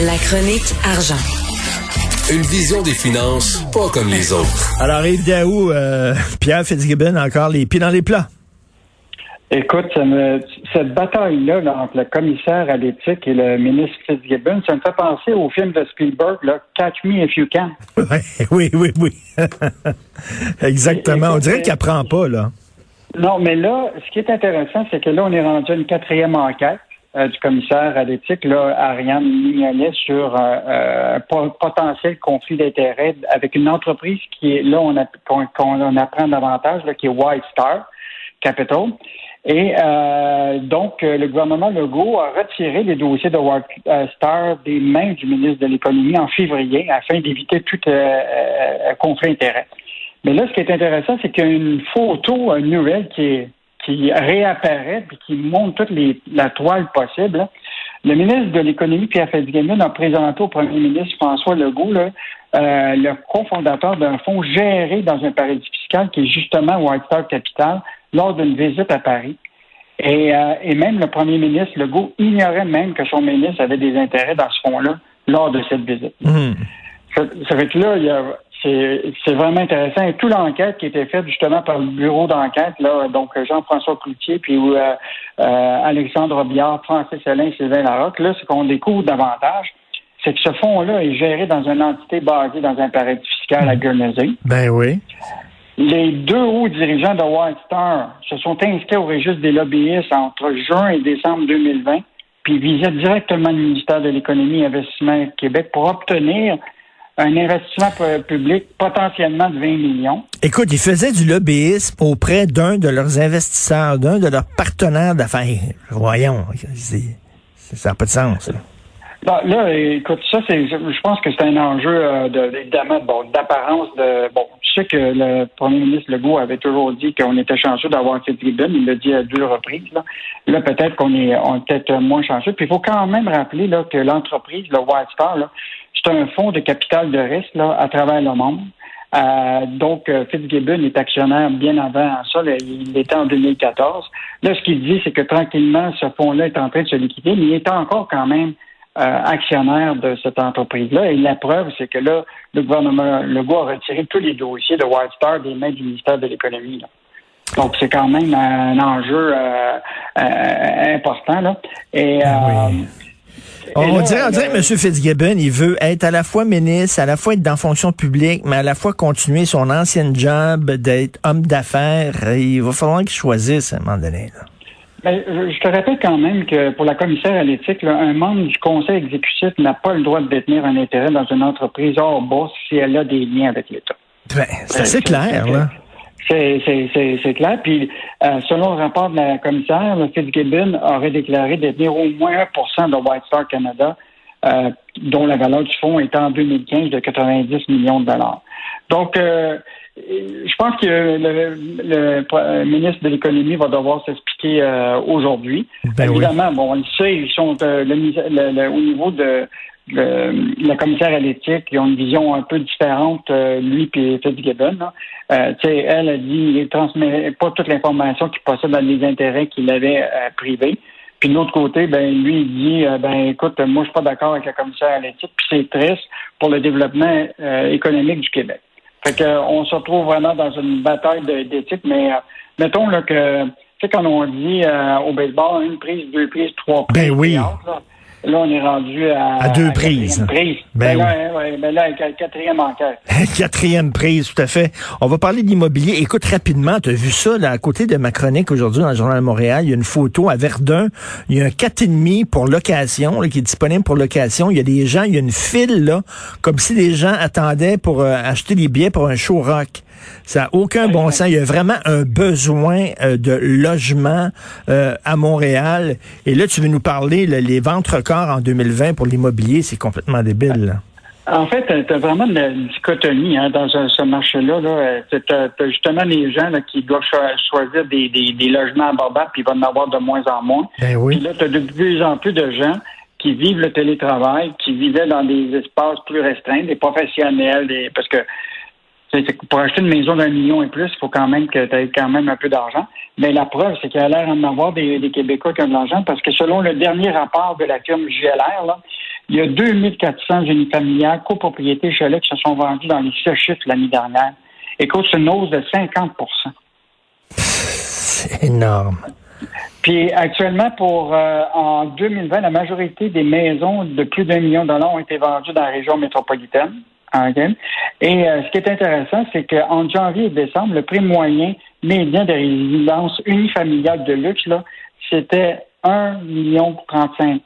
La chronique argent. Une vision des finances pas comme les autres. Alors, Yves Daou, euh, Pierre Fitzgibbon, encore les pieds dans les plats. Écoute, ça me- cette bataille-là là, entre le commissaire à l'éthique et le ministre Fitzgibbon, ça me fait penser au film de Spielberg, là, Catch Me If You Can. Oui, oui, oui. Exactement. On dirait qu'il apprend pas, là. Non, mais là, ce qui est intéressant, c'est que là, on est rendu à une quatrième enquête euh, du commissaire à l'éthique, là, Ariane Mignonnet, sur euh, euh, un po- potentiel conflit d'intérêts avec une entreprise qui est là, on, qu'on, qu'on en apprend davantage, qui est White Star Capital. Et euh, donc, euh, le gouvernement Legault a retiré les dossiers de White euh, Star des mains du ministre de l'Économie en février afin d'éviter tout euh, euh, conflit d'intérêts. Mais là, ce qui est intéressant, c'est qu'il y a une photo, une nouvelle qui, est- qui réapparaît et qui montre toute les, la toile possible. là. Le ministre de l'Économie, Pierre Fitzgibbon, a présenté au premier ministre François Legault là, euh, le cofondateur d'un fonds géré dans un paradis fiscal qui est justement White Star Capital lors d'une visite à Paris. Et, euh, et même le premier ministre Legault ignorait même que son ministre avait des intérêts dans ce fonds-là lors de cette visite. Mhm. Ça, ça fait que là, il y a, c'est, vraiment intéressant. Et toute l'enquête qui a été faite justement par le bureau d'enquête, là, donc Jean-François Cloutier, puis euh, euh, Alexandre Biard, Francis Alain, Sylvain Larocque, là, ce qu'on découvre davantage, c'est que ce fonds-là est géré dans une entité basée dans un paradis fiscal à Guernsey. Ben oui. Les deux hauts dirigeants de White Star se sont inscrits au registre des lobbyistes entre juin et décembre 2020, puis visaient directement le ministère de l'Économie et Investissement Québec pour obtenir un investissement pu- public potentiellement de 20 millions. Écoute, ils faisaient du lobbyisme auprès d'un de leurs investisseurs, d'un de leurs partenaires d'affaires. Voyons, ça n'a pas de sens. là. Là, là, écoute, ça, c'est, je pense que c'est un enjeu euh, de, évidemment, bon, d'apparence de, bon, je sais que le premier ministre Legault avait toujours dit qu'on était chanceux d'avoir Fitzgibbon, il l'a dit à deux reprises, là. Là, peut-être qu'on est, on est peut-être moins chanceux. Puis il faut quand même rappeler, là, que l'entreprise, le White Star, là, c'est un fonds de capital de risque, là, à travers le monde. Euh, donc, euh, Fitzgibbon est actionnaire bien avant ça. là, il était en 2014. Là, ce qu'il dit, c'est que tranquillement, ce fonds-là est en train de se liquider, mais il est encore quand même euh, actionnaire de cette entreprise-là. Et la preuve, c'est que là, le gouvernement Legault a retiré tous les dossiers de White Star des mains du ministère de l'Économie. Donc, c'est quand même un enjeu euh, important. Là. Et, Ben oui. Euh, On, là, dirait, on dirait le- que M. Fitzgibbon, il veut être à la fois ministre, à la fois être dans fonction publique, mais à la fois continuer son ancien job d'être homme d'affaires. Il va falloir qu'il choisisse à un moment donné. là. Ben, je te rappelle quand même que pour la commissaire à l'éthique, un membre du conseil exécutif n'a pas le droit de détenir un intérêt dans une entreprise hors bourse si elle a des liens avec l'État. Ben, c'est assez clair, là. C'est, c'est, c'est, c'est clair. Puis, euh, selon le rapport de la commissaire, le Fitzgibbon aurait déclaré détenir au moins 1% de White Star Canada, euh, dont la valeur du fonds est en 2015 de 90 millions de dollars. Donc, euh, je pense que le, le ministre de l'Économie va devoir s'expliquer aujourd'hui. Ben oui. Évidemment, bon, on le sait, ils sont le- le- au niveau de le, la commissaire à l'éthique, ils ont une vision un peu différente, euh, lui et Fitzgibbon. Euh, tu sais, elle a dit il transmet pas toute l'information qu'il possède dans les intérêts qu'il avait euh, privés. Puis de l'autre côté, ben lui, il dit euh, ben écoute, moi je suis pas d'accord avec la commissaire à l'éthique, puis c'est triste pour le développement euh, économique du Québec. Fait que on se retrouve vraiment dans une bataille d'éthique, mais euh, mettons là que tu sais quand on dit euh, au baseball une prise, deux prises, trois prises, Ben oui. là. Là, on est rendu à, À deux prises. quatrième prise. Ben Ben, là, ouais, ben là, quatrième enquête. Quatrième prise, tout à fait. On va parler de l'immobilier. Écoute rapidement, tu as vu ça là, à côté de ma chronique aujourd'hui dans le Journal de Montréal. Il y a une photo à Verdun. Il y a un 4,5 pour location là, qui est disponible pour location. Il y a des gens, il y a une file là, comme si les gens attendaient pour euh, acheter des billets pour un show rock. Ça n'a aucun bon sens. Il y a vraiment un besoin euh, de logement euh, à Montréal. Et là, tu veux nous parler, là, les ventes encore en 2020 pour l'immobilier, c'est complètement débile. En fait, tu as vraiment une dichotomie hein, dans ce, marché-là. Là. Tu as, justement les gens là, qui doivent cho- choisir des, des, des logements abordables, puis il va en avoir de moins en moins. Ben Puis oui. là, tu as de plus en plus de gens qui vivent le télétravail, qui vivaient dans des espaces plus restreints, des professionnels, des parce que pour acheter une maison d'un million et plus, il faut quand même que tu aies quand même un peu d'argent. Mais la preuve, c'est qu'il y a l'air d'en avoir des, des Québécois qui ont de l'argent parce que selon le dernier rapport de la firme JLR, là, il y a 2400 unifamiliales, copropriétés chalets qui se sont vendus dans les six chiffres l'année dernière. Écoute, c'est une hausse de 50% C'est énorme. Puis actuellement, pour euh, en 2020, la majorité des maisons de plus d'un million de dollars ont été vendues dans la région métropolitaine. Et euh, ce qui est intéressant, c'est qu'en janvier et décembre, le prix moyen médian de résidence unifamiliale de luxe, là, c'était 1 million 35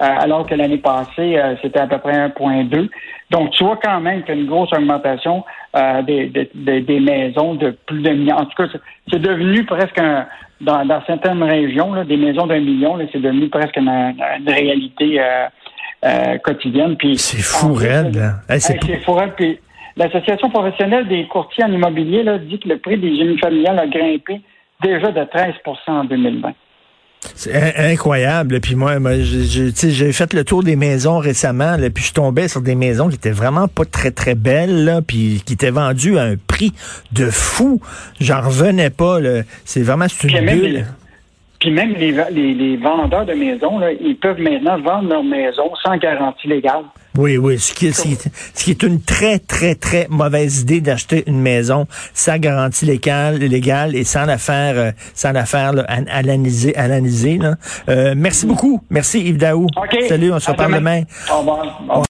euh, alors que l'année passée, euh, c'était à peu près 1,2. Donc, tu vois quand même qu'il y a une grosse augmentation euh, des, des- des- maisons de plus d'un million. En tout cas, c'est- devenu presque un, dans, dans certaines régions, là, des maisons d'un million, c'est devenu presque une, une réalité euh, euh, quotidienne. C'est fou, raide. là, hein. Hey, c'est Hey, c'est fou, raide. Puis l'Association professionnelle des courtiers en immobilier là, dit que le prix des unifamiliales a grimpé déjà de 13% en 2020. C'est in- incroyable. Puis moi, moi j'ai- fait le tour des maisons récemment, là, puis je tombais sur des maisons qui étaient vraiment pas très très belles, là, puis qui étaient vendues à un prix de fou. J'en revenais pas. là. C'est vraiment une bulle. Puis même les, les, les vendeurs de maisons, là, ils peuvent maintenant vendre leur maison sans garantie légale. Oui, oui. Ce qui, est, ce, qui est, ce qui est une très, très, très mauvaise idée d'acheter une maison sans garantie légale, légale et sans la faire, euh, sans la faire là, an- analyser, analyser. Là. Euh, merci beaucoup. Merci Yves Daou. OK. Salut, on se reparle demain. Au revoir. Au revoir.